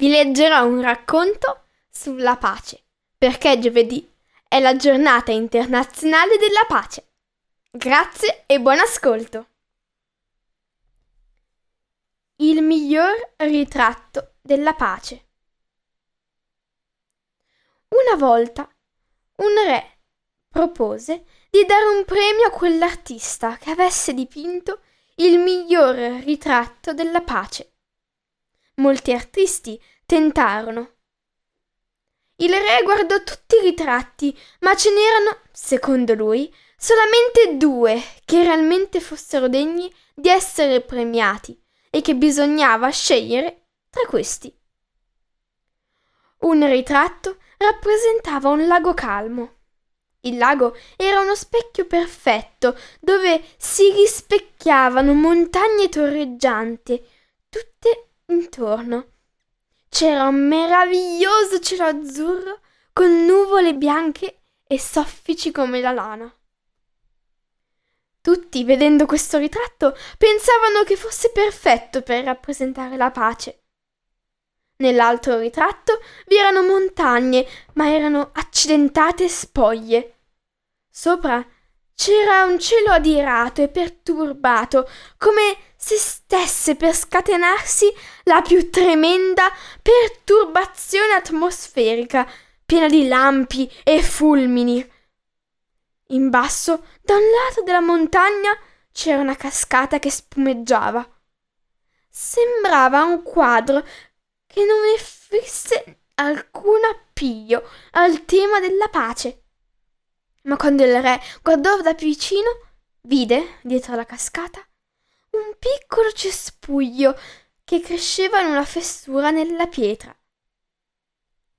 vi leggerò un racconto sulla pace, perché giovedì è la giornata internazionale della pace. Grazie e buon ascolto! Il miglior ritratto della pace. Una volta un re propose di dare un premio a quell'artista che avesse dipinto il miglior ritratto della pace. Molti artisti tentarono. Il re guardò tutti i ritratti, ma ce n'erano, secondo lui, solamente due che realmente fossero degni di essere premiati e che bisognava scegliere tra questi. Un ritratto rappresentava un lago calmo. Il lago era uno specchio perfetto dove si rispecchiavano montagne torreggianti, tutte intorno. C'era un meraviglioso cielo azzurro con nuvole bianche e soffici come la lana. Tutti, vedendo questo ritratto, pensavano che fosse perfetto per rappresentare la pace. Nell'altro ritratto vi erano montagne, ma erano accidentate spoglie. Sopra c'era un cielo adirato e perturbato, come se stesse per scatenarsi la più tremenda perturbazione atmosferica, piena di lampi e fulmini. In basso, da un lato della montagna, c'era una cascata che spumeggiava. Sembrava un quadro che non offrisse alcun appiglio al tema della pace. Ma quando il re guardò da più vicino, vide, dietro la cascata, piccolo cespuglio che cresceva in una fessura nella pietra.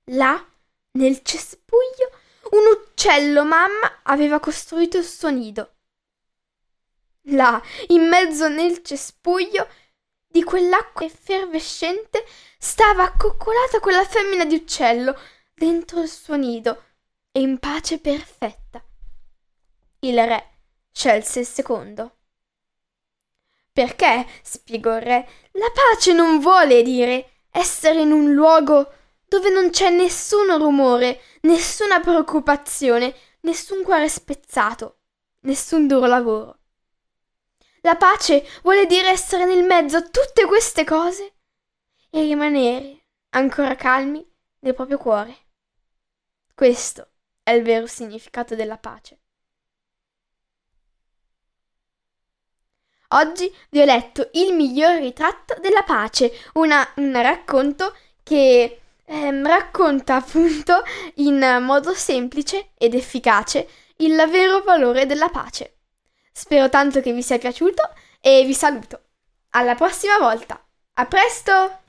Là, nel cespuglio, un uccello mamma aveva costruito il suo nido. Là, in mezzo nel cespuglio di quell'acqua effervescente, stava accoccolata quella femmina di uccello dentro il suo nido e in pace perfetta. Il re scelse il secondo. Perché, spiegò il re, la pace non vuole dire essere in un luogo dove non c'è nessun rumore, nessuna preoccupazione, nessun cuore spezzato, nessun duro lavoro. La pace vuole dire essere nel mezzo a tutte queste cose e rimanere ancora calmi nel proprio cuore. Questo è il vero significato della pace. Oggi vi ho letto Il miglior ritratto della pace, una, un racconto che ehm, racconta appunto in modo semplice ed efficace il vero valore della pace. Spero tanto che vi sia piaciuto e vi saluto. Alla prossima volta. A presto!